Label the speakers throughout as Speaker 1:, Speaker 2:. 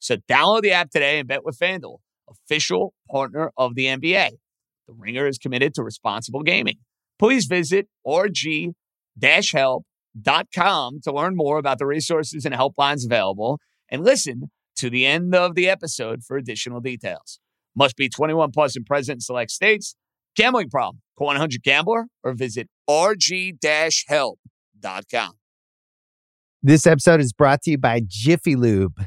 Speaker 1: So download the app today and bet with FanDuel, official partner of the NBA. The Ringer is committed to responsible gaming. Please visit rg-help.com to learn more about the resources and helplines available and listen to the end of the episode for additional details. Must be 21 plus and present in select states. Gambling problem? Call 100 Gambler or visit rg-help.com.
Speaker 2: This episode is brought to you by Jiffy Lube.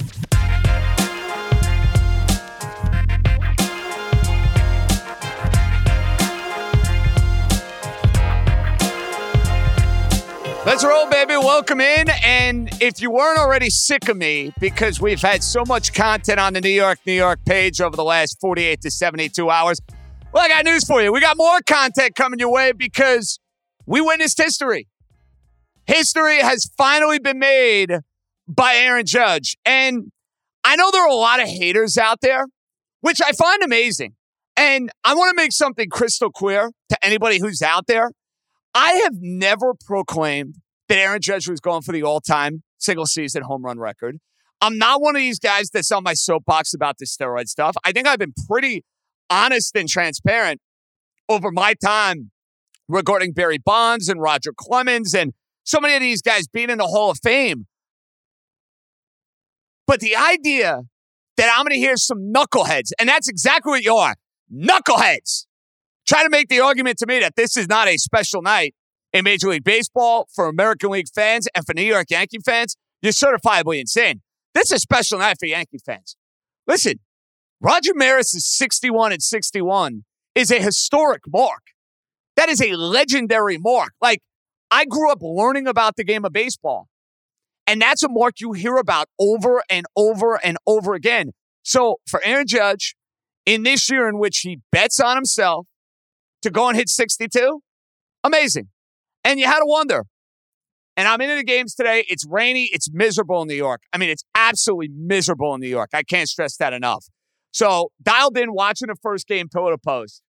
Speaker 1: Let's roll, baby. Welcome in. And if you weren't already sick of me, because we've had so much content on the New York, New York page over the last 48 to 72 hours, well, I got news for you. We got more content coming your way because we witnessed history. History has finally been made by Aaron Judge. And I know there are a lot of haters out there, which I find amazing. And I want to make something crystal clear to anybody who's out there. I have never proclaimed that Aaron Judge was going for the all time single season home run record. I'm not one of these guys that's on my soapbox about the steroid stuff. I think I've been pretty honest and transparent over my time regarding Barry Bonds and Roger Clemens and so many of these guys being in the Hall of Fame. But the idea that I'm going to hear some knuckleheads, and that's exactly what you are knuckleheads, try to make the argument to me that this is not a special night in Major League Baseball for American League fans and for New York Yankee fans, you're certifiably insane. This is a special night for Yankee fans. Listen, Roger Maris is 61 and 61 is a historic mark. That is a legendary mark. Like, I grew up learning about the game of baseball. And that's a mark you hear about over and over and over again. So for Aaron Judge, in this year in which he bets on himself, to go and hit 62? Amazing. And you had to wonder. And I'm into the games today. It's rainy. It's miserable in New York. I mean, it's absolutely miserable in New York. I can't stress that enough. So dialed in watching the first game pillar to post.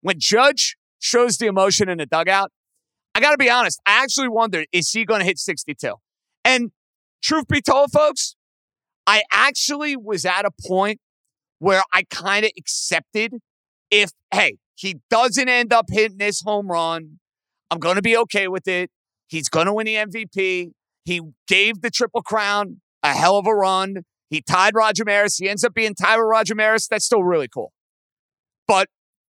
Speaker 1: When Judge shows the emotion in the dugout, I got to be honest. I actually wondered, is he going to hit 62? And truth be told, folks, I actually was at a point where I kind of accepted if, hey, he doesn't end up hitting this home run, I'm going to be okay with it. He's going to win the MVP. He gave the Triple Crown a hell of a run. He tied Roger Maris. He ends up being tied with Roger Maris. That's still really cool. But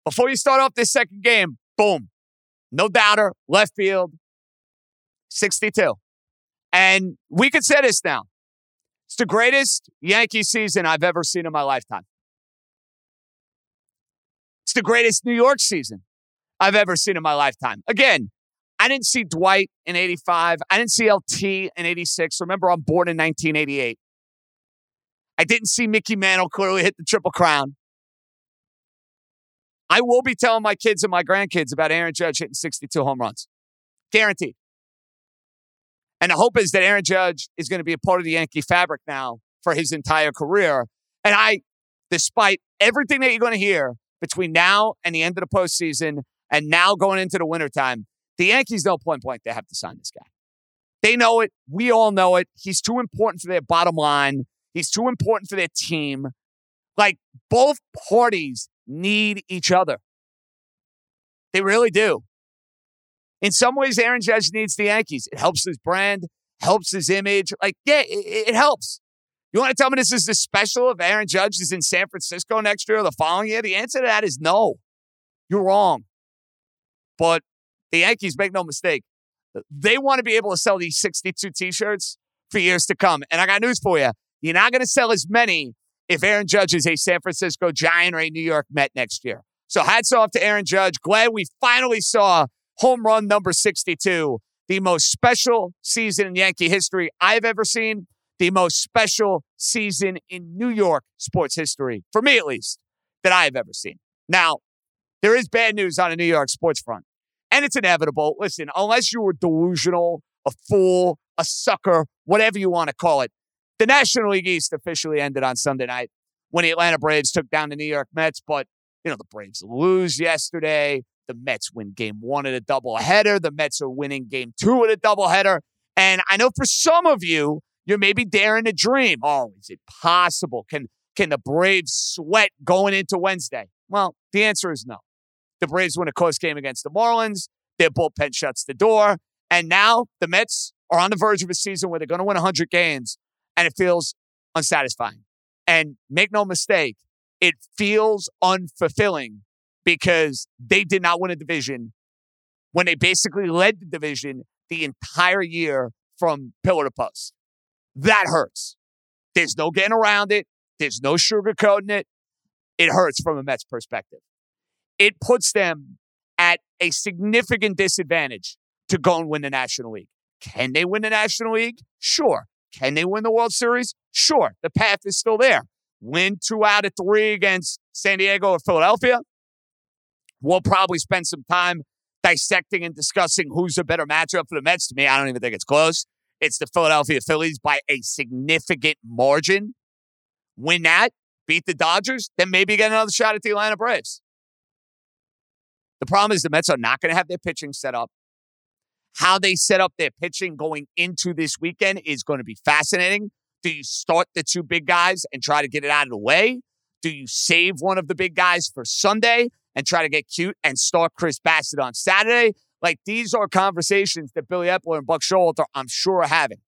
Speaker 1: before you start off this second game, boom, no doubter, left field, 62. And we could say this now. It's the greatest Yankee season I've ever seen in my lifetime. It's the greatest New York season I've ever seen in my lifetime. Again, I didn't see Dwight in 85. I didn't see LT in 86. Remember, I'm born in 1988. I didn't see Mickey Mantle clearly hit the Triple Crown. I will be telling my kids and my grandkids about Aaron Judge hitting 62 home runs. Guaranteed. And the hope is that Aaron Judge is going to be a part of the Yankee fabric now for his entire career. And I, despite everything that you're going to hear between now and the end of the postseason and now going into the wintertime, the Yankees know point blank they have to sign this guy. They know it. We all know it. He's too important for their bottom line. He's too important for their team. Like both parties need each other. They really do. In some ways, Aaron Judge needs the Yankees. It helps his brand, helps his image. Like, yeah, it, it helps. You want to tell me this is the special if Aaron Judge is in San Francisco next year or the following year? The answer to that is no. You're wrong. But the Yankees, make no mistake, they want to be able to sell these 62 t shirts for years to come. And I got news for you. You're not going to sell as many if Aaron Judge is a San Francisco Giant or a New York Met next year. So hats off to Aaron Judge. Glad we finally saw home run number 62, the most special season in Yankee history I've ever seen, the most special season in New York sports history, for me at least, that I've ever seen. Now, there is bad news on the New York sports front, and it's inevitable. Listen, unless you were delusional, a fool, a sucker, whatever you want to call it, the National League East officially ended on Sunday night when the Atlanta Braves took down the New York Mets, but you know, the Braves lose yesterday. The Mets win game one at a doubleheader. The Mets are winning game two at a doubleheader. And I know for some of you, you're maybe daring to dream. Oh, is it possible? Can can the Braves sweat going into Wednesday? Well, the answer is no. The Braves win a close game against the Marlins. Their bullpen shuts the door. And now the Mets are on the verge of a season where they're going to win 100 games, and it feels unsatisfying. And make no mistake, it feels unfulfilling because they did not win a division when they basically led the division the entire year from pillar to post. That hurts. There's no getting around it. There's no sugarcoating it. It hurts from a Mets perspective. It puts them at a significant disadvantage to go and win the National League. Can they win the National League? Sure. Can they win the World Series? Sure. The path is still there. Win two out of three against San Diego or Philadelphia. We'll probably spend some time dissecting and discussing who's a better matchup for the Mets. To me, I don't even think it's close. It's the Philadelphia Phillies by a significant margin. Win that, beat the Dodgers, then maybe get another shot at the Atlanta Braves. The problem is the Mets are not going to have their pitching set up. How they set up their pitching going into this weekend is going to be fascinating. Do you start the two big guys and try to get it out of the way? Do you save one of the big guys for Sunday? and try to get cute and start Chris Bassitt on Saturday. Like these are conversations that Billy Eppler and Buck Showalter, I'm sure, are having.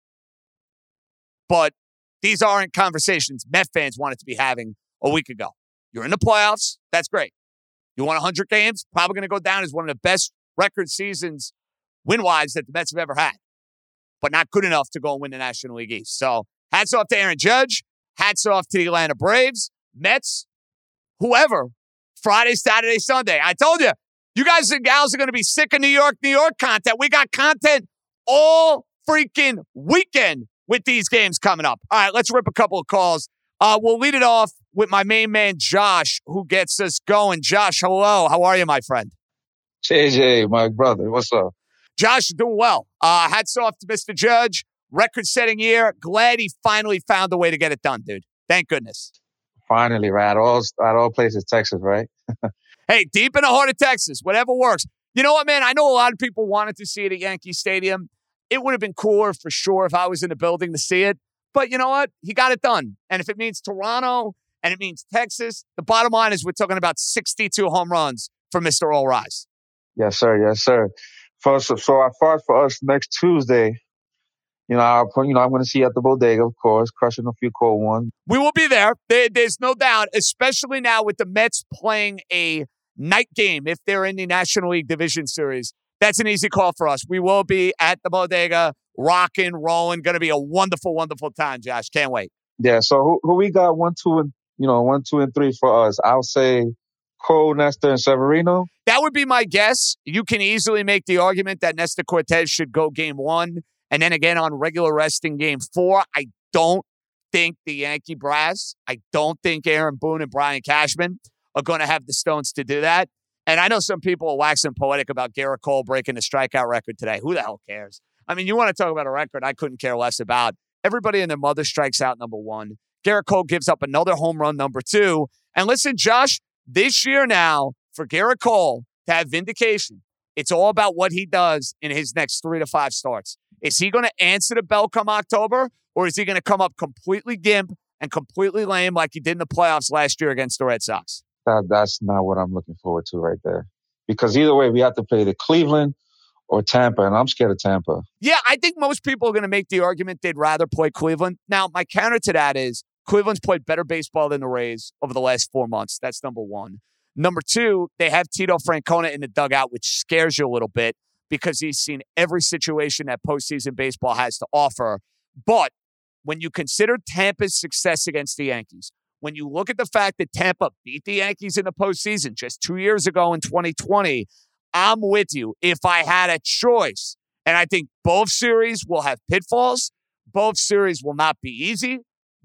Speaker 1: But these aren't conversations Met fans wanted to be having a week ago. You're in the playoffs. That's great. You won 100 games. Probably going to go down as one of the best record seasons win wise that the Mets have ever had, but not good enough to go and win the National League East. So hats off to Aaron Judge. Hats off to the Atlanta Braves, Mets, whoever Friday, Saturday, Sunday. I told you, you guys and gals are going to be sick of New York, New York content. We got content all freaking weekend with these games coming up. All right, let's rip a couple of calls. Uh, we'll lead it off with my main man, Josh, who gets us going. Josh, hello. How are you, my friend?
Speaker 3: JJ, my brother. What's up?
Speaker 1: Josh, doing well. Uh, hats off to Mr. Judge. Record setting year. Glad he finally found a way to get it done, dude. Thank goodness.
Speaker 3: Finally, right? At all, at all places, Texas, right?
Speaker 1: hey, deep in the heart of Texas, whatever works. You know what, man? I know a lot of people wanted to see it at Yankee Stadium. It would have been cooler for sure if I was in the building to see it. But you know what? He got it done. And if it means Toronto and it means Texas, the bottom line is we're talking about 62 home runs for Mr. All Rise.
Speaker 3: Yes, sir. Yes, sir. First, so I as for us next Tuesday, you know, I'll, you know, I'm going to see you at the bodega, of course, crushing a few cold ones.
Speaker 1: We will be there. there. There's no doubt, especially now with the Mets playing a night game if they're in the National League Division Series. That's an easy call for us. We will be at the bodega, rocking, rolling. Going to be a wonderful, wonderful time, Josh. Can't wait.
Speaker 3: Yeah. So who, who we got one, two, and you know, one, two, and three for us? I'll say Cole, Nestor, and Severino.
Speaker 1: That would be my guess. You can easily make the argument that Nestor Cortes should go game one and then again on regular rest in game four. I don't think the Yankee brass, I don't think Aaron Boone and Brian Cashman are going to have the stones to do that. And I know some people are waxing poetic about Gerrit Cole breaking the strikeout record today. Who the hell cares? I mean, you want to talk about a record I couldn't care less about. Everybody and their mother strikes out number one. Gerrit Cole gives up another home run number two. And listen, Josh, this year now, for Gerrit Cole to have vindication, it's all about what he does in his next three to five starts. Is he going to answer the bell come October, or is he going to come up completely gimp and completely lame like he did in the playoffs last year against the Red Sox?
Speaker 3: That, that's not what I'm looking forward to right there. Because either way, we have to play the Cleveland or Tampa, and I'm scared of Tampa.
Speaker 1: Yeah, I think most people are going to make the argument they'd rather play Cleveland. Now, my counter to that is Cleveland's played better baseball than the Rays over the last four months. That's number one. Number two, they have Tito Francona in the dugout, which scares you a little bit because he's seen every situation that postseason baseball has to offer. But when you consider Tampa's success against the Yankees, when you look at the fact that Tampa beat the Yankees in the postseason just two years ago in 2020, I'm with you. If I had a choice, and I think both series will have pitfalls, both series will not be easy,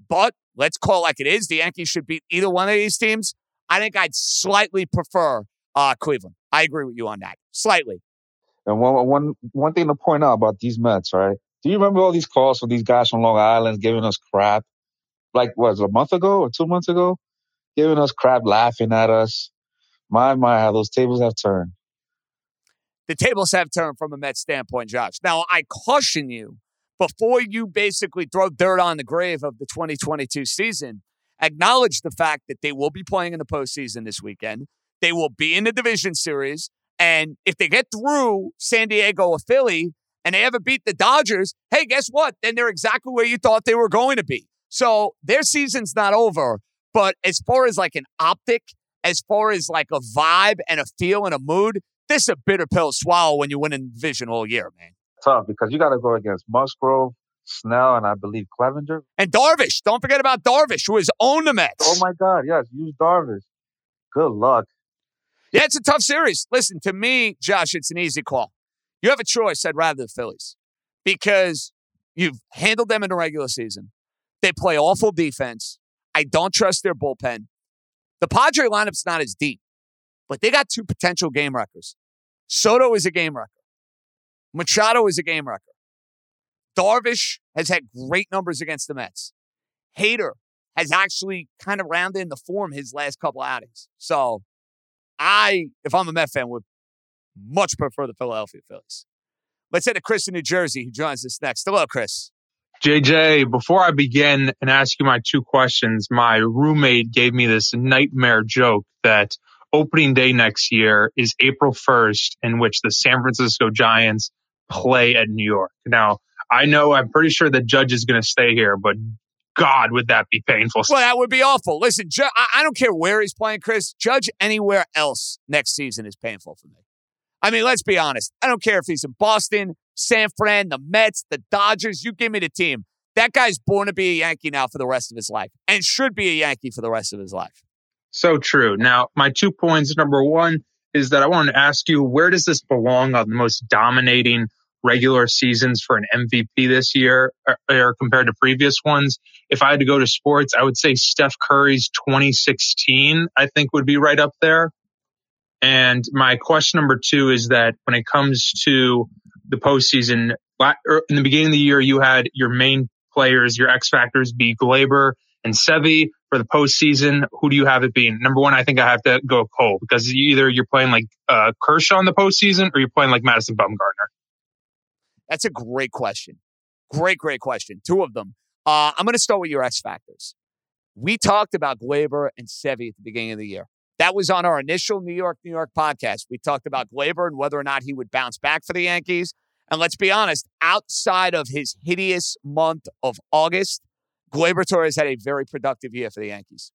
Speaker 1: but let's call it like it is. The Yankees should beat either one of these teams. I think I'd slightly prefer uh, Cleveland. I agree with you on that. Slightly.
Speaker 3: And one, one, one thing to point out about these Mets, right? Do you remember all these calls from these guys from Long Island giving us crap? Like, was a month ago or two months ago? Giving us crap, laughing at us. My, my, how those tables have turned.
Speaker 1: The tables have turned from a Mets standpoint, Josh. Now, I caution you before you basically throw dirt on the grave of the 2022 season, acknowledge the fact that they will be playing in the postseason this weekend. They will be in the division series. And if they get through San Diego or Philly and they ever beat the Dodgers, hey, guess what? Then they're exactly where you thought they were going to be. So their season's not over. But as far as like an optic, as far as like a vibe and a feel and a mood, this is a bitter pill to swallow when you win in division all year, man.
Speaker 3: Tough because you got to go against Musgrove, Snell, and I believe Clevinger.
Speaker 1: And Darvish. Don't forget about Darvish, who has owned the Mets.
Speaker 3: Oh my God, yes, use Darvish. Good luck.
Speaker 1: Yeah, it's a tough series. Listen, to me, Josh, it's an easy call. You have a choice. I'd rather the Phillies because you've handled them in the regular season. They play awful defense. I don't trust their bullpen. The Padre lineup's not as deep, but they got two potential game wreckers. Soto is a game wrecker. Machado is a game wrecker. Darvish has had great numbers against the Mets. Hader has actually kind of rounded in the form his last couple outings. So I, if I'm a Met fan, would much prefer the Philadelphia Phillies. Let's head to Chris in New Jersey, who joins us next. Hello, Chris.
Speaker 4: JJ, before I begin and ask you my two questions, my roommate gave me this nightmare joke that opening day next year is April 1st, in which the San Francisco Giants play at New York. Now, I know I'm pretty sure the judge is going to stay here, but God, would that be painful?
Speaker 1: Well, that would be awful. Listen, Ju- I-, I don't care where he's playing, Chris. Judge anywhere else next season is painful for me. I mean, let's be honest. I don't care if he's in Boston, San Fran, the Mets, the Dodgers. You give me the team. That guy's born to be a Yankee now for the rest of his life and should be a Yankee for the rest of his life.
Speaker 4: So true. Now, my two points. Number one is that I wanted to ask you, where does this belong on the most dominating regular seasons for an MVP this year or, or, compared to previous ones. If I had to go to sports, I would say Steph Curry's 2016, I think would be right up there. And my question number two is that when it comes to the postseason, er, in the beginning of the year, you had your main players, your X factors be Gleyber and Sevi. for the postseason. Who do you have it being? Number one, I think I have to go Cole because either you're playing like uh, Kershaw in the postseason or you're playing like Madison Bumgarner.
Speaker 1: That's a great question. Great, great question. Two of them. Uh, I'm going to start with your X factors. We talked about Gleyber and Sevi at the beginning of the year. That was on our initial New York, New York podcast. We talked about Gleyber and whether or not he would bounce back for the Yankees. And let's be honest, outside of his hideous month of August, Gleyber Torres had a very productive year for the Yankees.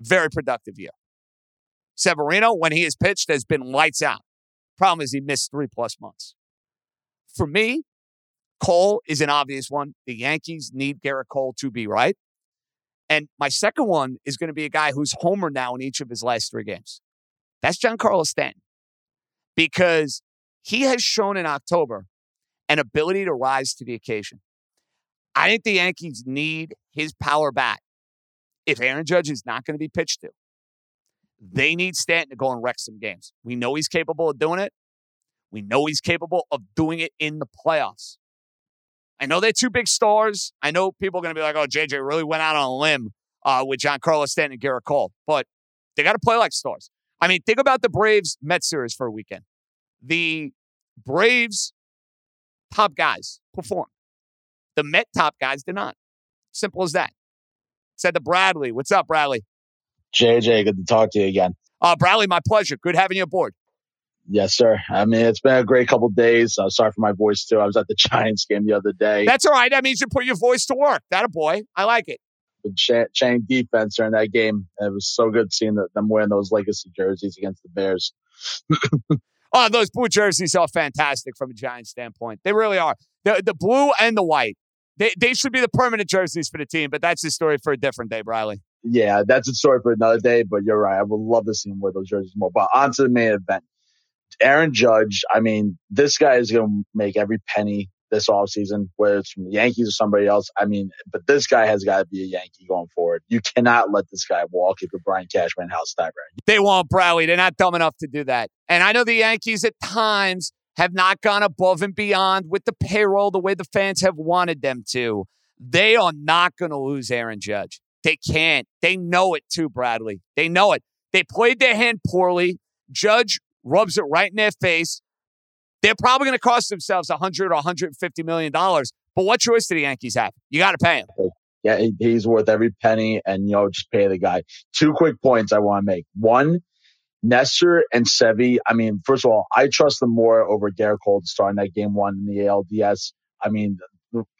Speaker 1: Very productive year. Severino, when he has pitched, has been lights out. Problem is, he missed three plus months for me, Cole is an obvious one. The Yankees need Gerrit Cole to be right. And my second one is going to be a guy who's homer now in each of his last three games. That's Giancarlo Stanton. Because he has shown in October an ability to rise to the occasion. I think the Yankees need his power bat if Aaron Judge is not going to be pitched to. They need Stanton to go and wreck some games. We know he's capable of doing it. We know he's capable of doing it in the playoffs. I know they're two big stars. I know people are going to be like, oh, JJ really went out on a limb uh, with Giancarlo Stanton and Gerrit Cole, but they got to play like stars. I mean, think about the Braves Mets series for a weekend. The Braves top guys performed. The Met top guys did not. Simple as that. Said to Bradley. What's up, Bradley?
Speaker 5: JJ, good to talk to you again.
Speaker 1: Uh, Bradley, my pleasure. Good having you aboard.
Speaker 5: Yes, sir. I mean, it's been a great couple days. Uh, sorry for my voice too. I was at the Giants game the other day.
Speaker 1: That's all right. That means you put your voice to work. That a boy. I like it.
Speaker 5: With chain defense during that game, it was so good seeing the, them wearing those legacy jerseys against the Bears.
Speaker 1: oh, those blue jerseys are fantastic from a Giants standpoint. They really are. The the blue and the white. They they should be the permanent jerseys for the team, but that's a story for a different day, Briley.
Speaker 5: Yeah, that's a story for another day. But you're right. I would love to see him wear those jerseys more. But on to the main event. Aaron Judge, I mean, this guy is going to make every penny this offseason, whether it's from the Yankees or somebody else. I mean, but this guy has got to be a Yankee going forward. You cannot let this guy walk if you're Brian Cashman Hal Steinbrenner.
Speaker 1: They won't, Bradley. They're not dumb enough to do that. And I know the Yankees at times have not gone above and beyond with the payroll the way the fans have wanted them to. They are not going to lose Aaron Judge. They can't. They know it too, Bradley. They know it. They played their hand poorly. Judge rubs it right in their face. They're probably going to cost themselves 100 or 150 million dollars. But what choice do the Yankees have? You got to pay him.
Speaker 5: Yeah, he's worth every penny, and you know, just pay the guy. Two quick points I want to make. One, Nestor and Sevy. I mean, first of all, I trust them more over Gerrit Cole to start in that game one in the ALDS. I mean,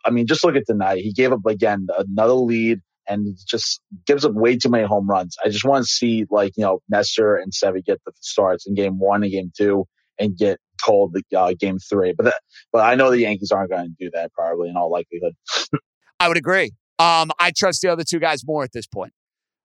Speaker 5: I mean, just look at tonight. He gave up again another lead and it just gives up way too many home runs. I just want to see like you know Nestor and Sevy get the starts in game one and game two, and get Cole the uh, game three. But that, but I know the Yankees aren't going to do that probably in all likelihood.
Speaker 1: I would agree. Um, I trust the other two guys more at this point.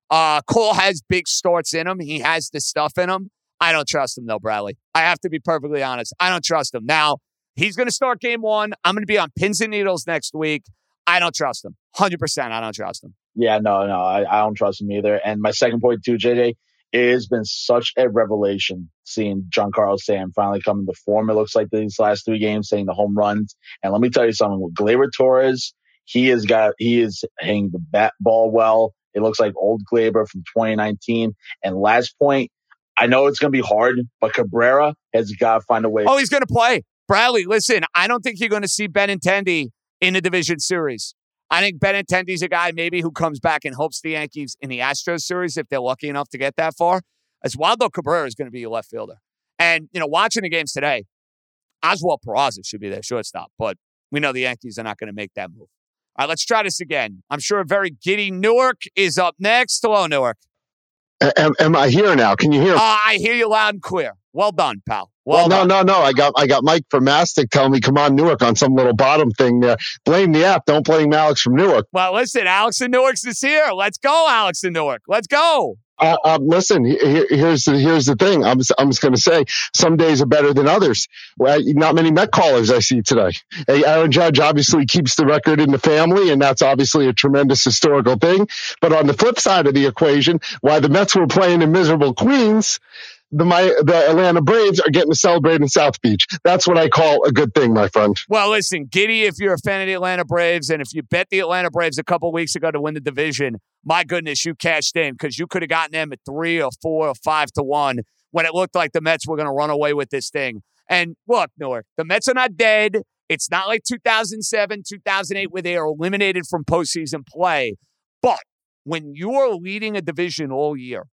Speaker 1: Uh, Cole has big starts in him. He has the stuff in him. I don't trust him though, Bradley. I have to be perfectly honest. I don't trust him. Now he's going to start game one. I'm going to be on pins and needles next week. I don't trust him. 100%. I don't trust him.
Speaker 5: Yeah, no, no, I, I don't trust him either. And my second point too, JJ, it has been such a revelation seeing Giancarlo Stanton finally come into form. It looks like these last three games, saying the home runs. And let me tell you something with Gleyber Torres, he has got, he is hitting the bat ball well. It looks like old Gleyber from 2019. And last point, I know it's going to be hard, but Cabrera has got to find a way.
Speaker 1: Oh, he's going to play. Bradley, listen, I don't think you're going to see Benintendi in the division series. I think Ben Benintendi's a guy maybe who comes back and helps the Yankees in the Astros series if they're lucky enough to get that far. Oswaldo Cabrera is going to be your left fielder. And, you know, watching the games today, Oswald Peraza should be their shortstop, but we know the Yankees are not going to make that move. All right, let's try this again. I'm sure a very giddy Newark is up next. Hello, Newark.
Speaker 6: Am, am I here now? Can you hear?
Speaker 1: Uh, I hear you loud and clear. Well done, pal.
Speaker 6: Well,
Speaker 1: well
Speaker 6: no, no, no. I got I got Mike from Mastic telling me, "Come on, Newark," on some little bottom thing there. Blame the app. Don't blame Alex from Newark.
Speaker 1: Well, listen, Alex in Newark's is here. Let's go, Alex in Newark. Let's go.
Speaker 6: Uh, uh, listen, here, here's the here's the thing. I'm I'm just going to say some days are better than others. Not many Met callers I see today. Aaron Judge obviously keeps the record in the family, and that's obviously a tremendous historical thing. But on the flip side of the equation, why the Mets were playing in miserable Queens, the my the Atlanta Braves are getting to celebrate in South Beach. That's what I call a good thing, my friend.
Speaker 1: Well, listen, giddy if you're a fan of the Atlanta Braves, and if you bet the Atlanta Braves a couple weeks ago to win the division, my goodness, you cashed in because you could have gotten them at three or four or five to one when it looked like the Mets were going to run away with this thing. And look, Newark, the Mets are not dead. It's not like 2007, 2008, where they are eliminated from postseason play. But when you are leading a division all year,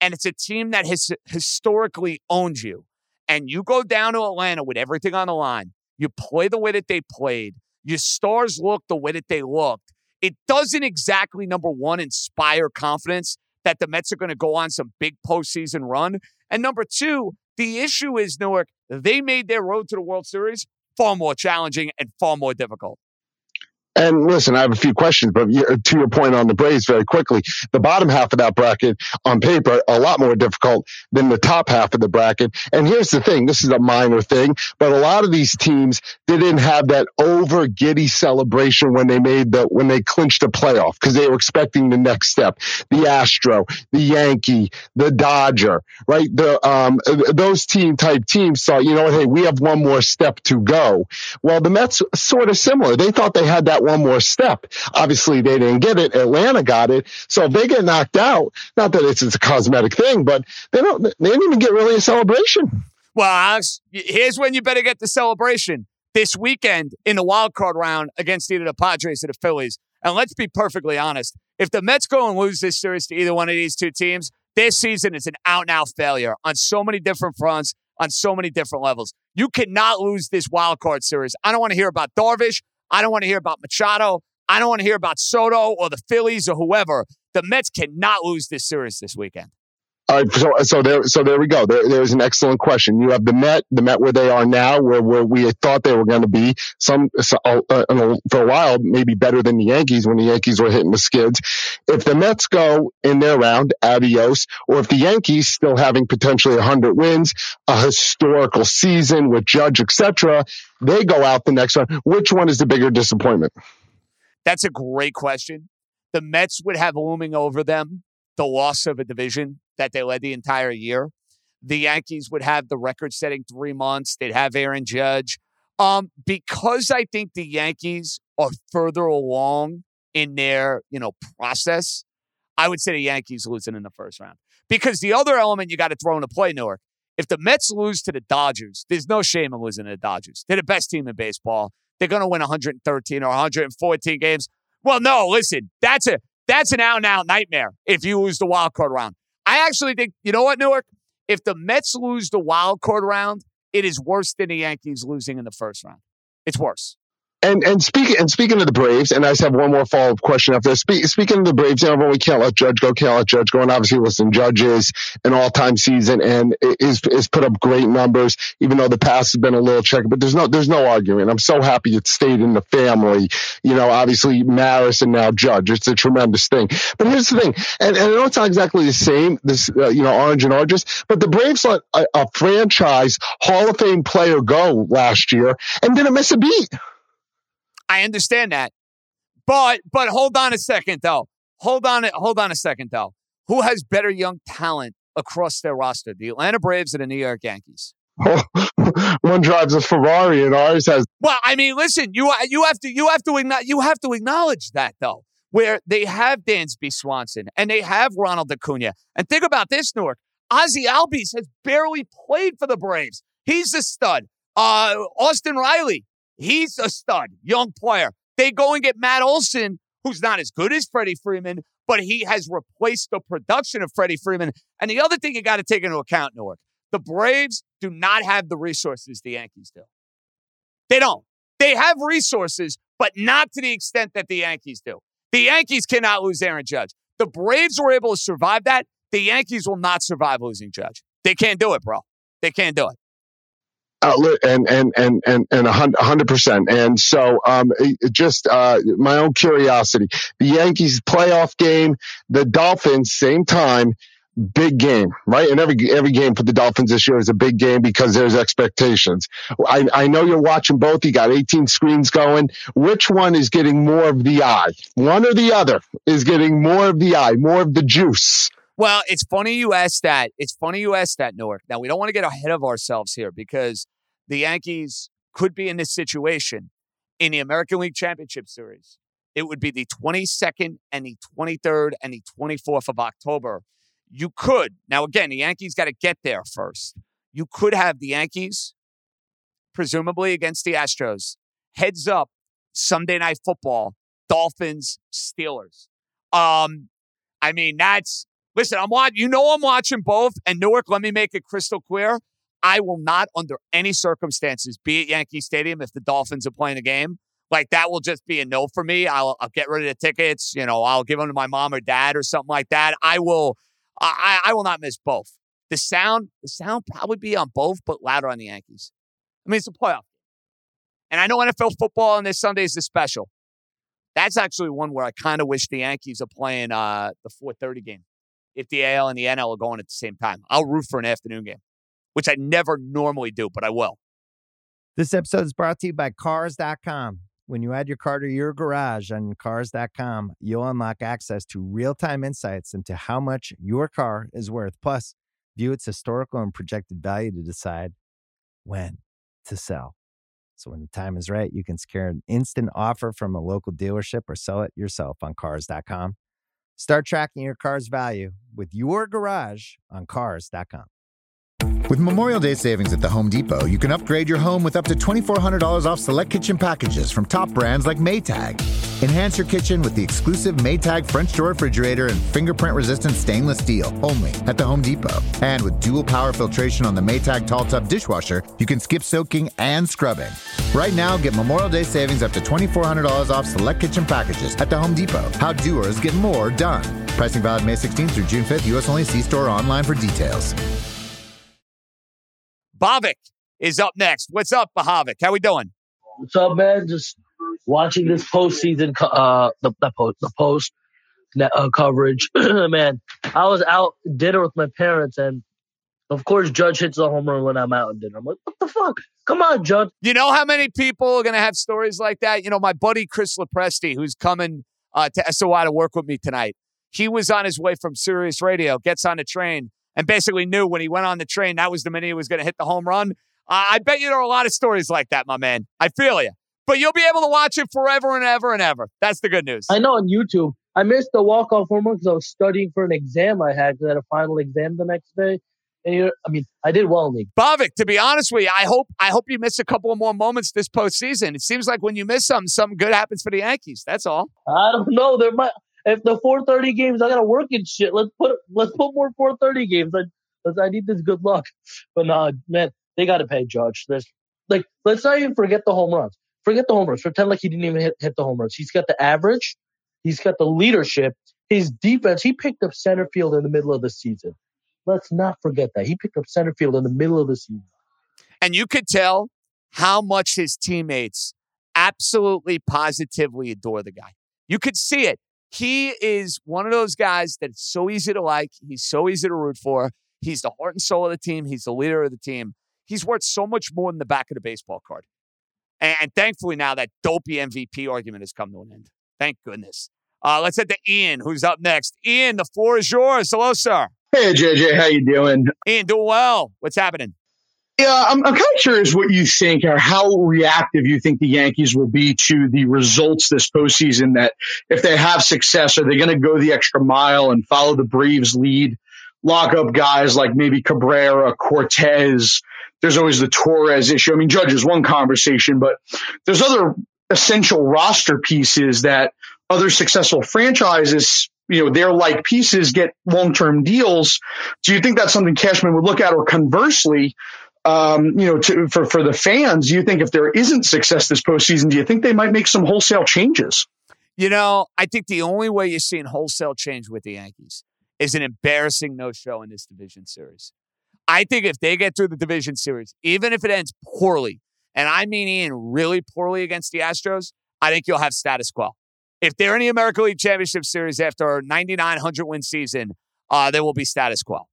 Speaker 1: and it's a team that has historically owned you, and you go down to Atlanta with everything on the line, you play the way that they played, your stars look the way that they looked, it doesn't exactly, number one, inspire confidence that the Mets are going to go on some big postseason run. And number two, the issue is, Newark, they made their road to the World Series far more challenging and far more difficult.
Speaker 6: And listen, I have a few questions, but to your point on the Braves very quickly, the bottom half of that bracket on paper, a lot more difficult than the top half of the bracket. And here's the thing. This is a minor thing, but a lot of these teams didn't have that over giddy celebration when they made the, when they clinched a playoff because they were expecting the next step. The Astro, the Yankee, the Dodger, right? The, um, those team type teams thought, you know? Hey, we have one more step to go. Well, the Mets sort of similar. They thought they had that one more step. Obviously, they didn't get it. Atlanta got it. So if they get knocked out, not that it's, it's a cosmetic thing, but they don't. They didn't even get really a celebration.
Speaker 1: Well, Alex, here's when you better get the celebration this weekend in the wild card round against either the Padres or the Phillies. And let's be perfectly honest: if the Mets go and lose this series to either one of these two teams, this season is an out and out failure on so many different fronts, on so many different levels. You cannot lose this wild card series. I don't want to hear about Darvish. I don't want to hear about Machado. I don't want to hear about Soto or the Phillies or whoever. The Mets cannot lose this series this weekend.
Speaker 6: All right, so so there so there we go. There, there's an excellent question. You have the Met, the Met where they are now, where where we thought they were going to be. Some uh, uh, for a while, maybe better than the Yankees when the Yankees were hitting the skids. If the Mets go in their round, adios. Or if the Yankees still having potentially 100 wins, a historical season with Judge, etc., they go out the next round. Which one is the bigger disappointment?
Speaker 1: That's a great question. The Mets would have looming over them the loss of a division that they led the entire year. The Yankees would have the record setting three months. They'd have Aaron Judge. Um, because I think the Yankees are further along in their, you know, process, I would say the Yankees losing in the first round. Because the other element you got to throw into play, Newark, if the Mets lose to the Dodgers, there's no shame in losing to the Dodgers. They're the best team in baseball. They're going to win 113 or 114 games. Well, no, listen, that's a that's an out and out nightmare if you lose the wild card round. I actually think, you know what, Newark? If the Mets lose the wild card round, it is worse than the Yankees losing in the first round. It's worse.
Speaker 6: And and speaking and speaking of the Braves, and I just have one more follow up question after. Speak, speaking of the Braves, you know, we can't let Judge go, can't let Judge go, and obviously, listen, Judge is an all time season and is is put up great numbers, even though the past has been a little check. But there's no there's no argument. I'm so happy it stayed in the family. You know, obviously Maris and now Judge. It's a tremendous thing. But here's the thing, and, and I know it's not exactly the same. This uh, you know, orange and oranges, but the Braves let a, a franchise Hall of Fame player go last year and didn't miss a beat.
Speaker 1: I understand that. But but hold on a second though. Hold on hold on a second though. Who has better young talent across their roster? The Atlanta Braves or the New York Yankees?
Speaker 6: One drives a Ferrari and ours has
Speaker 1: Well, I mean, listen, you you have to you have to acknowledge, you have to acknowledge that though. Where they have Dansby Swanson and they have Ronald Acuna. And think about this, Newark. Ozzy Albies has barely played for the Braves. He's a stud. Uh, Austin Riley, He's a stud, young player. They go and get Matt Olson, who's not as good as Freddie Freeman, but he has replaced the production of Freddie Freeman. And the other thing you got to take into account, Newark, the Braves do not have the resources the Yankees do. They don't. They have resources, but not to the extent that the Yankees do. The Yankees cannot lose Aaron Judge. The Braves were able to survive that. The Yankees will not survive losing Judge. They can't do it, bro. They can't do it
Speaker 6: outlet and and and and and a hundred percent. And so, um, just uh, my own curiosity: the Yankees playoff game, the Dolphins, same time. Big game, right? And every every game for the Dolphins this year is a big game because there's expectations. I, I know you're watching both. You got 18 screens going. Which one is getting more of the eye? One or the other is getting more of the eye, more of the juice.
Speaker 1: Well, it's funny you asked that. It's funny you asked that, Newark. Now, we don't want to get ahead of ourselves here because the Yankees could be in this situation in the American League Championship Series. It would be the 22nd and the 23rd and the 24th of October. You could, now again, the Yankees got to get there first. You could have the Yankees, presumably against the Astros, heads up Sunday night football, Dolphins, Steelers. Um, I mean, that's listen, I'm watching, you know, I'm watching both. And Newark, let me make it crystal clear. I will not, under any circumstances, be at Yankee Stadium if the Dolphins are playing a game. Like that will just be a no for me. I'll, I'll get rid of the tickets. You know, I'll give them to my mom or dad or something like that. I will, I, I will not miss both. The sound, the sound probably be on both, but louder on the Yankees. I mean, it's a playoff. And I know NFL football on this Sunday is special. That's actually one where I kind of wish the Yankees are playing uh, the 4:30 game. If the AL and the NL are going at the same time, I'll root for an afternoon game, which I never normally do, but I will.
Speaker 2: This episode is brought to you by Cars.com. When you add your car to your garage on Cars.com, you'll unlock access to real time insights into how much your car is worth. Plus, view its historical and projected value to decide when to sell. So when the time is right, you can secure an instant offer from a local dealership or sell it yourself on cars.com. Start tracking your car's value with your garage on cars.com.
Speaker 7: With Memorial Day savings at the Home Depot, you can upgrade your home with up to $2,400 off select kitchen packages from top brands like Maytag. Enhance your kitchen with the exclusive Maytag French door refrigerator and fingerprint resistant stainless steel only at the Home Depot. And with dual power filtration on the Maytag Tall Tub dishwasher, you can skip soaking and scrubbing. Right now, get Memorial Day savings up to $2,400 off select kitchen packages at the Home Depot. How doers get more done. Pricing valid May 16th through June 5th, U.S. only. See store online for details.
Speaker 1: Bhavik is up next. What's up, Bhavik? How we doing?
Speaker 8: What's up, man? Just watching this postseason, uh, the, the post, the post uh, coverage. man, I was out dinner with my parents, and of course, Judge hits a home run when I'm out at dinner. I'm like, what the fuck? Come on, Judge.
Speaker 1: You know how many people are going to have stories like that? You know, my buddy Chris Lepresti, who's coming uh, to SOI to work with me tonight, he was on his way from Sirius Radio, gets on the train, and basically knew when he went on the train that was the minute he was going to hit the home run. Uh, I bet you there are a lot of stories like that, my man. I feel you. But you'll be able to watch it forever and ever and ever. That's the good news.
Speaker 8: I know on YouTube. I missed the walk off home run because I was studying for an exam I had because I had a final exam the next day. And I mean, I did well in league.
Speaker 1: Bhavik, to be honest with you, I hope I hope you miss a couple of more moments this postseason. It seems like when you miss something, something good happens for the Yankees. That's all.
Speaker 8: I don't know. There might if the 4:30 games, I gotta work and shit. Let's put let's put more 4:30 games. I, I need this good luck. But nah, man, they got to pay Judge. There's like let's not even forget the home runs. Forget the home runs. Pretend like he didn't even hit, hit the home runs. He's got the average. He's got the leadership. His defense. He picked up center field in the middle of the season. Let's not forget that he picked up center field in the middle of the season.
Speaker 1: And you could tell how much his teammates absolutely positively adore the guy. You could see it. He is one of those guys that's so easy to like. He's so easy to root for. He's the heart and soul of the team. He's the leader of the team. He's worth so much more than the back of the baseball card. And thankfully, now that dopey MVP argument has come to an end. Thank goodness. Uh, let's head to Ian, who's up next. Ian, the floor is yours. Hello, sir.
Speaker 9: Hey, JJ, how you doing?
Speaker 1: Ian, doing well. What's happening?
Speaker 9: Yeah, I'm, I'm kind of curious what you think or how reactive you think the Yankees will be to the results this postseason. That if they have success, are they going to go the extra mile and follow the Braves' lead, lock up guys like maybe Cabrera, Cortes? There's always the Torres issue. I mean, Judge is one conversation, but there's other essential roster pieces that other successful franchises you know, their like pieces get long term deals. Do you think that's something Cashman would look at? Or conversely, um, you know, to, for, for the fans, you think if there isn't success this postseason, do you think they might make some wholesale changes?
Speaker 1: You know, I think the only way you're seeing wholesale change with the Yankees is an embarrassing no show in this division series. I think if they get through the division series, even if it ends poorly, and I mean Ian really poorly against the Astros, I think you'll have status quo. If they're in the American League Championship Series after a 9,900 win season, uh, there will be status quo.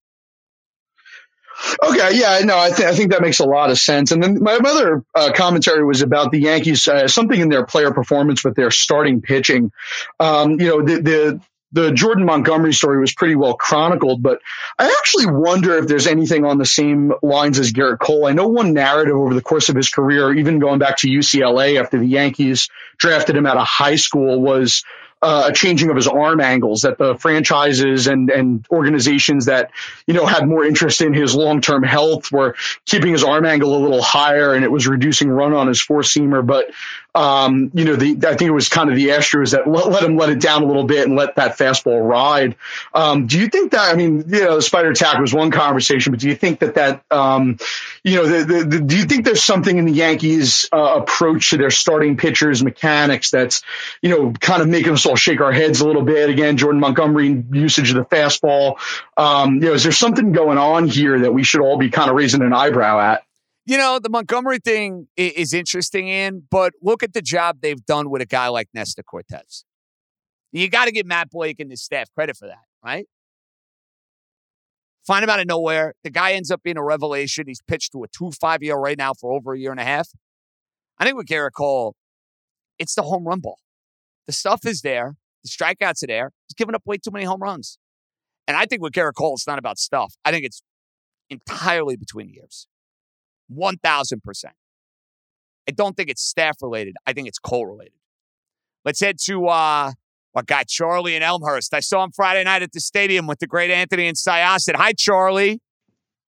Speaker 9: Okay, yeah, no, I, th- I think that makes a lot of sense. And then my other uh, commentary was about the Yankees, uh, something in their player performance with their starting pitching. Um, you know, the, the the Jordan Montgomery story was pretty well chronicled, but I actually wonder if there's anything on the same lines as Gerrit Cole. I know one narrative over the course of his career, even going back to UCLA after the Yankees drafted him out of high school, was uh, a changing of his arm angles that the franchises and, and organizations that, you know, had more interest in his long-term health were keeping his arm angle a little higher and it was reducing run on his four seamer. But, um, you know, the, I think it was kind of the Astros that let, let, him let it down a little bit and let that fastball ride. Um, do you think that, I mean, you know, the Spider Tack was one conversation, but do you think that that, um, you know, the, the, the, do you think there's something in the Yankees uh, approach to their starting pitchers mechanics that's, you know, kind of making us all shake our heads a little bit. Again, Jordan Montgomery usage of the fastball. Um, you know, is there something going on here that we should all be kind of raising an eyebrow at?
Speaker 1: You know, the Montgomery thing is interesting, in, but look at the job they've done with a guy like Nestor Cortes. You got to give Matt Blake and his staff credit for that, right? Find him out of nowhere. The guy ends up being a revelation. He's pitched to a 2 5 year right now for over a year and a half. I think with Gerrit Cole, it's the home run ball. The stuff is there, the strikeouts are there. He's giving up way too many home runs. And I think with Gerrit Cole, it's not about stuff. I think it's entirely between the ears. 1000%. I don't think it's staff related. I think it's Cole related. Let's head to uh, our guy Charlie in Elmhurst. I saw him Friday night at the stadium with the great Anthony and Syosset. Hi, Charlie.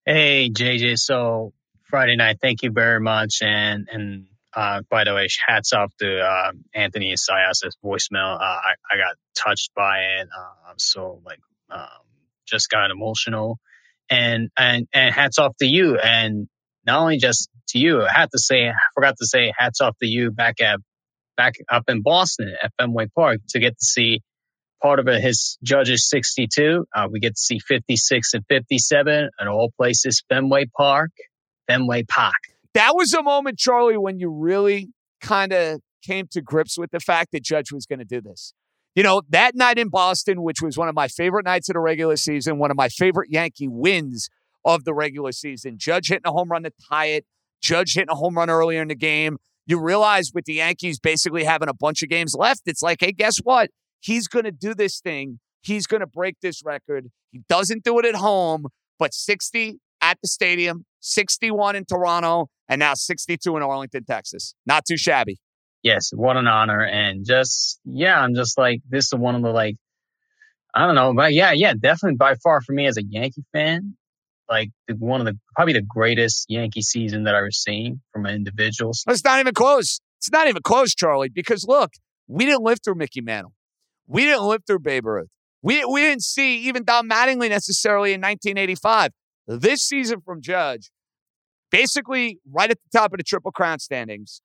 Speaker 10: Hey, JJ. So Friday night, thank you very much. And and uh, by the way, hats off to uh, Anthony and Syosset's voicemail. Uh, I, I got touched by it. Uh, so like, um, just got emotional. And and and hats off to you. And not only just to you, I have to say, I forgot to say hats off to you back at, back up in Boston at Fenway Park to get to see part of his judges 62. Uh, we get to see 56 and 57 at all places, Fenway Park, Fenway Park.
Speaker 1: That was a moment, Charlie, when you really kind of came to grips with the fact that Judge was going to do this. You know, that night in Boston, which was one of my favorite nights of the regular season, one of my favorite Yankee wins of the regular season. Judge hitting a home run to tie it, Judge hitting a home run earlier in the game. You realize with the Yankees basically having a bunch of games left, it's like, hey, guess what? He's going to do this thing. He's going to break this record. He doesn't do it at home, but 60 at the stadium, 61 in Toronto, and now 62 in Arlington, Texas. Not too shabby.
Speaker 10: Yes, what an honor. And just, yeah, I'm just like, this is one of the like, I don't know, but yeah, yeah, definitely by far for me as a Yankee fan, like one of the probably the greatest Yankee season that I've seen from individuals.
Speaker 1: It's not even close. It's not even close, Charlie. Because look, we didn't live through Mickey Mantle. We didn't live through Babe Ruth. We we didn't see even Don Mattingly necessarily in 1985. This season from Judge, basically right at the top of the Triple Crown standings,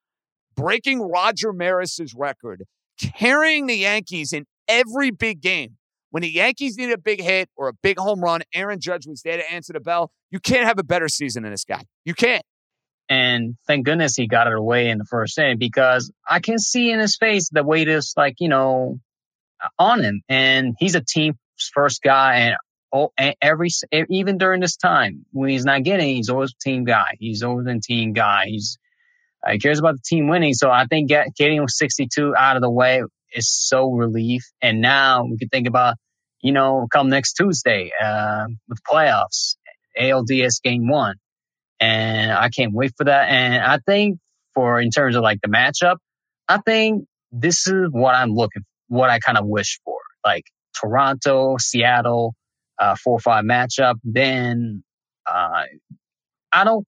Speaker 1: breaking Roger Maris's record, carrying the Yankees in every big game. When the Yankees need a big hit or a big home run, Aaron Judge was there to answer the bell. You can't have a better season than this guy. You can't.
Speaker 10: And thank goodness he got it away in the first inning because I can see in his face the weight is like, you know, on him. And he's a team first guy. And oh, every, even during this time when he's not getting, he's always team guy. He's always a team guy. He's, uh, he cares about the team winning. So I think get, getting 62 out of the way is so relief. And now we can think about, you know, come next Tuesday uh, with playoffs, ALDS game one. And I can't wait for that. And I think for in terms of like the matchup, I think this is what I'm looking, what I kind of wish for, like Toronto, Seattle, uh, four five matchup. Then uh, I don't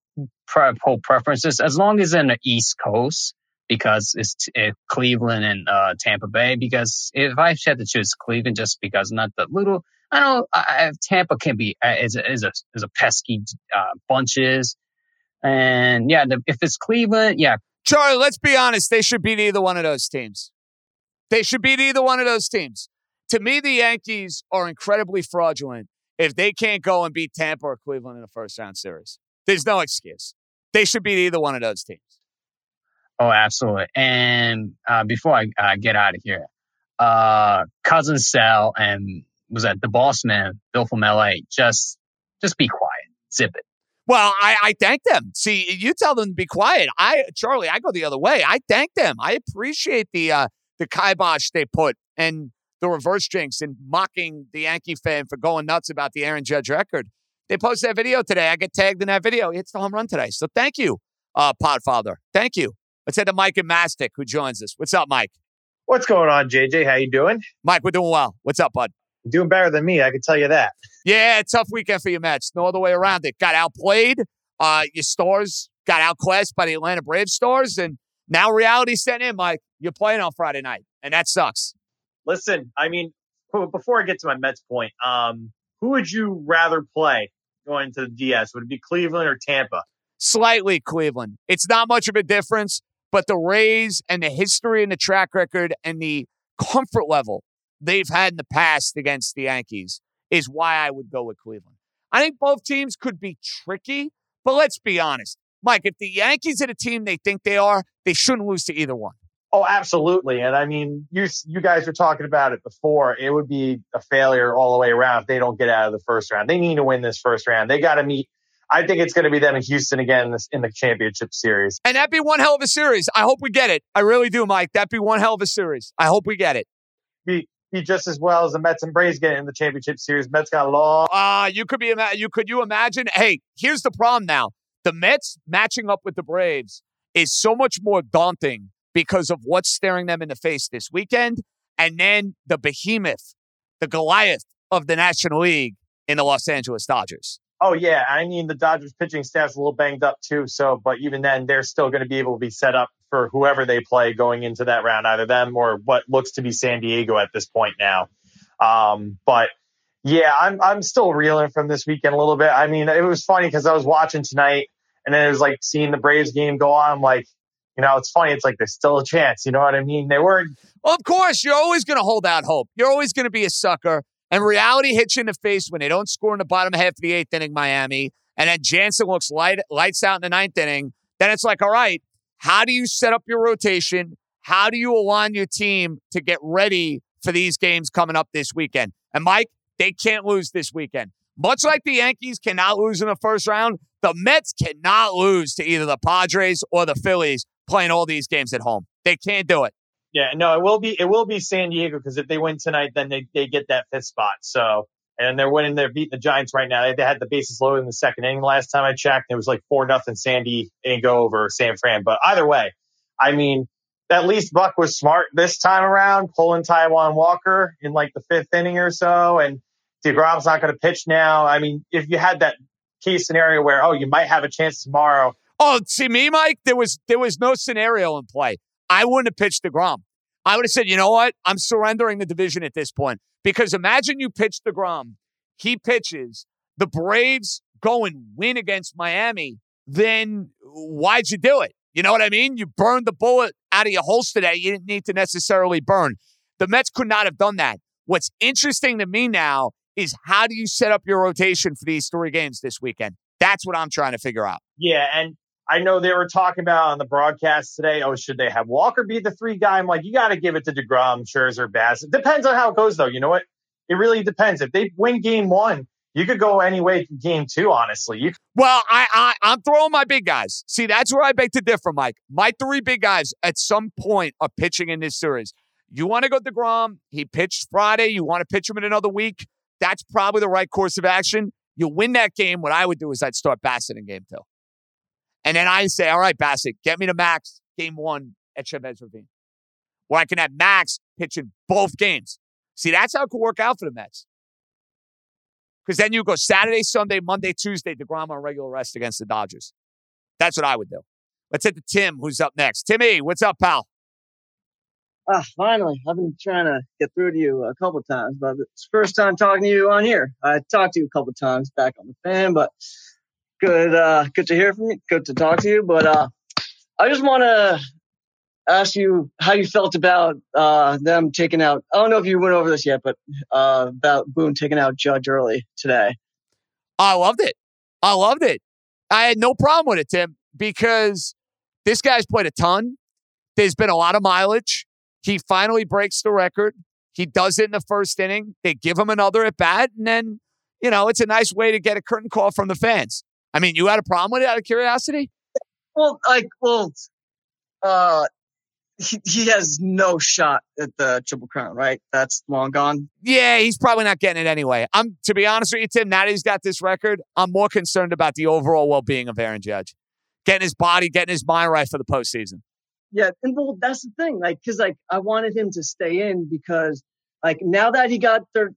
Speaker 10: pre- hold preferences as long as in the East Coast because it's uh, Cleveland and uh, Tampa Bay. Because if I had to choose Cleveland, just because not the little, I know I, Tampa can be uh, is a, is a is a pesky uh, bunches, and yeah, the, if it's Cleveland, yeah.
Speaker 1: Charlie, let's be honest. They should beat either one of those teams. They should beat either one of those teams. To me, the Yankees are incredibly fraudulent if they can't go and beat Tampa or Cleveland in the first round series. There's no excuse. They should beat either one of those teams.
Speaker 10: Oh, absolutely. And uh, before I uh, get out of here, uh, cousin Sal and was that the boss man, Bill from LA, just just be quiet, zip it.
Speaker 1: Well, I, I thank them. See, you tell them to be quiet. I, Charlie, I go the other way. I thank them. I appreciate the uh, the kibosh they put and the reverse jinx and mocking the Yankee fan for going nuts about the Aaron Judge record. They posted that video today. I get tagged in that video. He hits the home run today. So thank you, uh, Podfather. Thank you. Let's head to Mike and Mastic, who joins us. What's up, Mike?
Speaker 11: What's going on, JJ? How you doing?
Speaker 1: Mike, we're doing well. What's up, bud?
Speaker 11: Doing better than me, I can tell you that.
Speaker 1: Yeah, tough weekend for your Mets. No other way around it. Got outplayed. Uh, your stars got outclassed by the Atlanta Braves stars, and now reality set in, Mike. You're playing on Friday night, and that sucks.
Speaker 11: Listen, I mean, before I get to my Mets point, um, who would you rather play going to the DS? Would it be Cleveland or Tampa?
Speaker 1: Slightly Cleveland. It's not much of a difference. But the Rays and the history and the track record and the comfort level they've had in the past against the Yankees is why I would go with Cleveland. I think both teams could be tricky, but let's be honest. Mike, if the Yankees are the team they think they are, they shouldn't lose to either one.
Speaker 11: Oh, absolutely. And I mean, you you guys were talking about it before. It would be a failure all the way around if they don't get out of the first round. They need to win this first round. They got to meet. I think it's going to be them in Houston again in, this, in the championship series.
Speaker 1: And that'd be one hell of a series. I hope we get it. I really do, Mike. That'd be one hell of a series. I hope we get it.
Speaker 11: Be be just as well as the Mets and Braves getting in the championship series. Mets got a long.
Speaker 1: Uh, you could be you could you imagine? Hey, here's the problem now. The Mets matching up with the Braves is so much more daunting because of what's staring them in the face this weekend. And then the behemoth, the Goliath of the National League in the Los Angeles Dodgers.
Speaker 11: Oh yeah, I mean the Dodgers pitching staff's a little banged up too. So, but even then, they're still going to be able to be set up for whoever they play going into that round, either them or what looks to be San Diego at this point now. Um, but yeah, I'm I'm still reeling from this weekend a little bit. I mean, it was funny because I was watching tonight, and then it was like seeing the Braves game go on. I'm like, you know, it's funny. It's like there's still a chance. You know what I mean? They weren't.
Speaker 1: Well, of course, you're always going to hold out hope. You're always going to be a sucker. And reality hits you in the face when they don't score in the bottom half of the eighth inning, Miami, and then Jansen looks light, lights out in the ninth inning. Then it's like, all right, how do you set up your rotation? How do you align your team to get ready for these games coming up this weekend? And Mike, they can't lose this weekend. Much like the Yankees cannot lose in the first round, the Mets cannot lose to either the Padres or the Phillies playing all these games at home. They can't do it.
Speaker 11: Yeah, no, it will be it will be San Diego because if they win tonight, then they, they get that fifth spot. So and they're winning, they're beating the Giants right now. They, they had the bases loaded in the second inning last time I checked. It was like four nothing Sandy didn't go over San Fran. But either way, I mean, at least Buck was smart this time around, pulling Taijuan Walker in like the fifth inning or so, and DeGrom's not going to pitch now. I mean, if you had that case scenario where oh you might have a chance tomorrow
Speaker 1: Oh, see me, Mike. There was there was no scenario in play. I wouldn't have pitched Degrom. I would have said, you know what? I'm surrendering the division at this point because imagine you pitch Degrom, he pitches, the Braves go and win against Miami. Then why'd you do it? You know what I mean? You burned the bullet out of your holster that you didn't need to necessarily burn. The Mets could not have done that. What's interesting to me now is how do you set up your rotation for these three games this weekend? That's what I'm trying to figure out.
Speaker 11: Yeah, and I know they were talking about on the broadcast today. Oh, should they have Walker be the three guy? I'm like, you got to give it to Degrom, Scherzer, Bass. It depends on how it goes, though. You know what? It really depends. If they win game one, you could go any way to game two. Honestly, you.
Speaker 1: Well, I, I I'm throwing my big guys. See, that's where I beg to differ, Mike. My three big guys at some point are pitching in this series. You want to go Degrom? He pitched Friday. You want to pitch him in another week? That's probably the right course of action. You win that game. What I would do is I'd start Bassitt in game two. And then I say, all right, Bassitt, get me to Max game one at Chavez Ravine, where I can have Max pitching both games. See, that's how it could work out for the Mets. Because then you go Saturday, Sunday, Monday, Tuesday, DeGrom on regular rest against the Dodgers. That's what I would do. Let's hit the Tim, who's up next. Timmy, what's up, pal?
Speaker 12: Ah, finally. I've been trying to get through to you a couple times, but it's first time talking to you on here. I talked to you a couple times back on the fan, but good, uh, good to hear from you. Good to talk to you. But, uh, I just want to ask you how you felt about, uh, them taking out, I don't know if you went over this yet, but, uh, about Boone taking out Judge early today.
Speaker 1: I loved it. I loved it. I had no problem with it, Tim, because this guy's played a ton. There's been a lot of mileage. He finally breaks the record. He does it in the first inning. They give him another at bat, and then, you know, it's a nice way to get a curtain call from the fans. I mean, you had a problem with it out of curiosity?
Speaker 12: Well, like, well, uh, he, he has no shot at the Triple Crown, right? That's long gone.
Speaker 1: Yeah, he's probably not getting it anyway. I'm to be honest with you, Tim. Now that he's got this record, I'm more concerned about the overall well-being of Aaron Judge, getting his body, getting his mind right for the postseason.
Speaker 12: Yeah, and well, that's the thing, like, because like I wanted him to stay in because like now that he got third,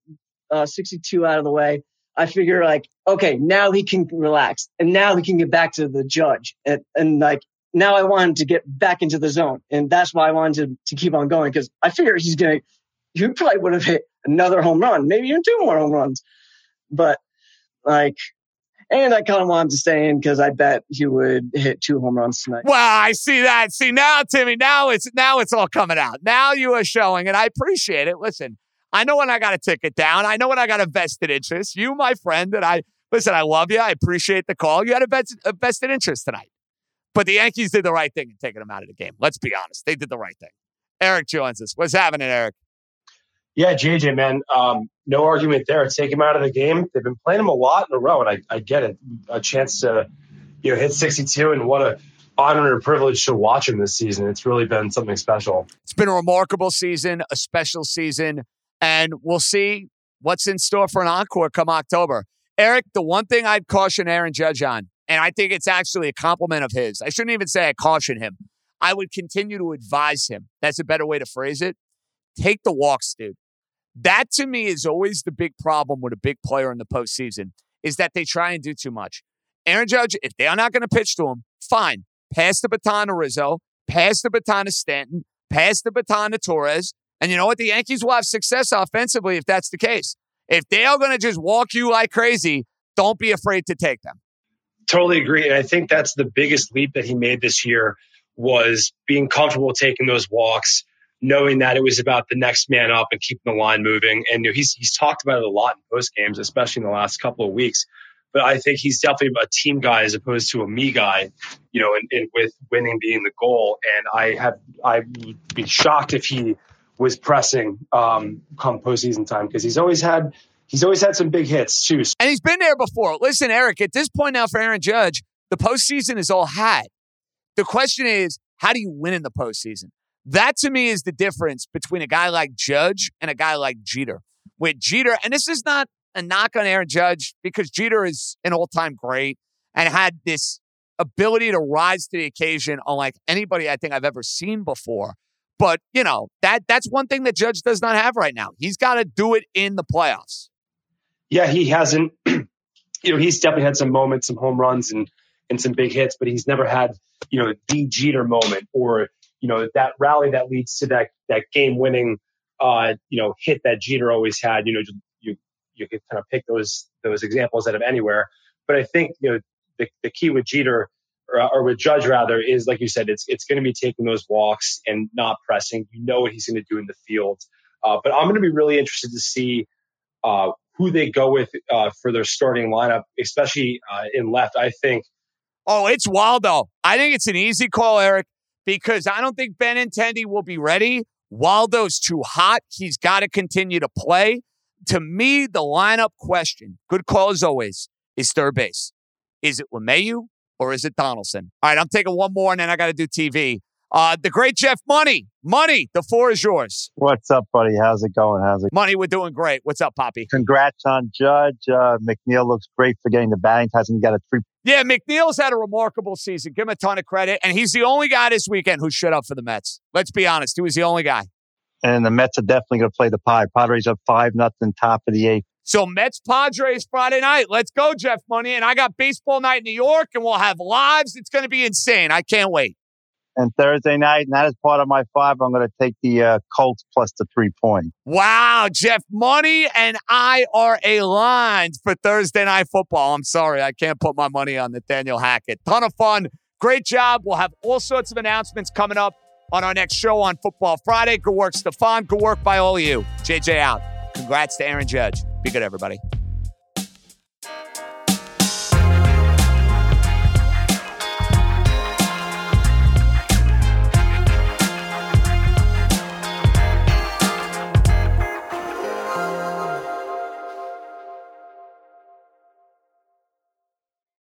Speaker 12: uh, 62 out of the way, I figure like, okay, now he can relax and now he can get back to the judge and, and like now I want him to get back into the zone. And that's why I wanted to, to keep on going because I figure he's going to, he probably would have hit another home run, maybe even two more home runs. But like, and I kind of want him to stay in because I bet he would hit two home runs tonight.
Speaker 1: Well, I see that. See now, Timmy. Now it's now it's all coming out. Now you are showing, and I appreciate it. Listen, I know when I got a ticket down. I know when I got a vested interest. You, my friend, that I listen. I love you. I appreciate the call. You had a vested, a vested interest tonight. But the Yankees did the right thing in taking him out of the game. Let's be honest. They did the right thing. Eric joins us. What's happening, Eric?
Speaker 13: Yeah, JJ, man, um, no argument there. Take him out of the game. They've been playing him a lot in a row, and I, I get it. A chance to, you know, hit 62, and what a honor and privilege to watch him this season. It's really been something special.
Speaker 1: It's been a remarkable season, a special season, and we'll see what's in store for an encore come October. Eric, the one thing I'd caution Aaron Judge on, and I think it's actually a compliment of his. I shouldn't even say I caution him. I would continue to advise him. That's a better way to phrase it. Take the walks, dude. That to me is always the big problem with a big player in the postseason is that they try and do too much. Aaron Judge, if they are not going to pitch to him, fine. Pass the baton to Rizzo, pass the baton to Stanton, pass the baton to Torres. And you know what? The Yankees will have success offensively if that's the case. If they are going to just walk you like crazy, don't be afraid to take them.
Speaker 13: Totally agree. And I think that's the biggest leap that he made this year was being comfortable taking those walks, knowing that it was about the next man up and keeping the line moving. And you know, he's he's talked about it a lot in post games, especially in the last couple of weeks. But I think he's definitely a team guy as opposed to a me guy, you know, and, and with winning being the goal. And I have I would be shocked if he was pressing um, come postseason time because he's always had he's always had some big hits too.
Speaker 1: And he's been there before. Listen, Eric, at this point now for Aaron Judge, the postseason is all had. The question is, how do you win in the postseason? That to me is the difference between a guy like Judge and a guy like Jeter. With Jeter, and this is not a knock on Aaron Judge because Jeter is an all time great and had this ability to rise to the occasion unlike anybody I think I've ever seen before. But, you know, that that's one thing that Judge does not have right now. He's got to do it in the playoffs.
Speaker 13: Yeah, he hasn't. you know, he's definitely had some moments, some home runs and and some big hits, but he's never had, you know, the Jeter moment or, you know, that rally that leads to that that game winning uh, you know, hit that Jeter always had. You know, you you could kind of pick those those examples out of anywhere. But I think, you know, the, the key with Jeter or, with Judge rather is like you said, it's it's going to be taking those walks and not pressing. You know what he's going to do in the field. Uh, but I'm going to be really interested to see uh, who they go with uh, for their starting lineup, especially uh, in left. I think.
Speaker 1: Oh, it's though. I think it's an easy call, Eric, because I don't think Benintendi will be ready. Waldo's too hot. He's got to continue to play. To me, the lineup question, good call as always, is third base. Is it LeMahieu or is it Donaldson? All right, I'm taking one more and then I got to do TV. Uh, the great Jeff Money. Money, the floor is yours.
Speaker 14: What's up, buddy? How's it going? How's it?
Speaker 1: Money, we're doing great. What's up, Poppy?
Speaker 14: Congrats on Judge. Uh, McNeil looks great for getting the batting. Hasn't got a three.
Speaker 1: Yeah, McNeil's had a remarkable season. Give him a ton of credit. And he's the only guy this weekend who shut up for the Mets. Let's be honest. He was the only guy.
Speaker 14: And the Mets are definitely going to play the pie. Padres up 5 nothing, top of the eighth.
Speaker 1: So Mets Padres Friday night. Let's go, Jeff Money. And I got baseball night in New York, and we'll have lives. It's going to be insane. I can't wait.
Speaker 14: And Thursday night, and that is part of my five. I'm going to take the uh, Colts plus the three point.
Speaker 1: Wow, Jeff Money and I are aligned for Thursday night football. I'm sorry, I can't put my money on Nathaniel Hackett. Ton of fun. Great job. We'll have all sorts of announcements coming up on our next show on Football Friday. Good work, Stefan. Good work by all of you. JJ out. Congrats to Aaron Judge. Be good, everybody.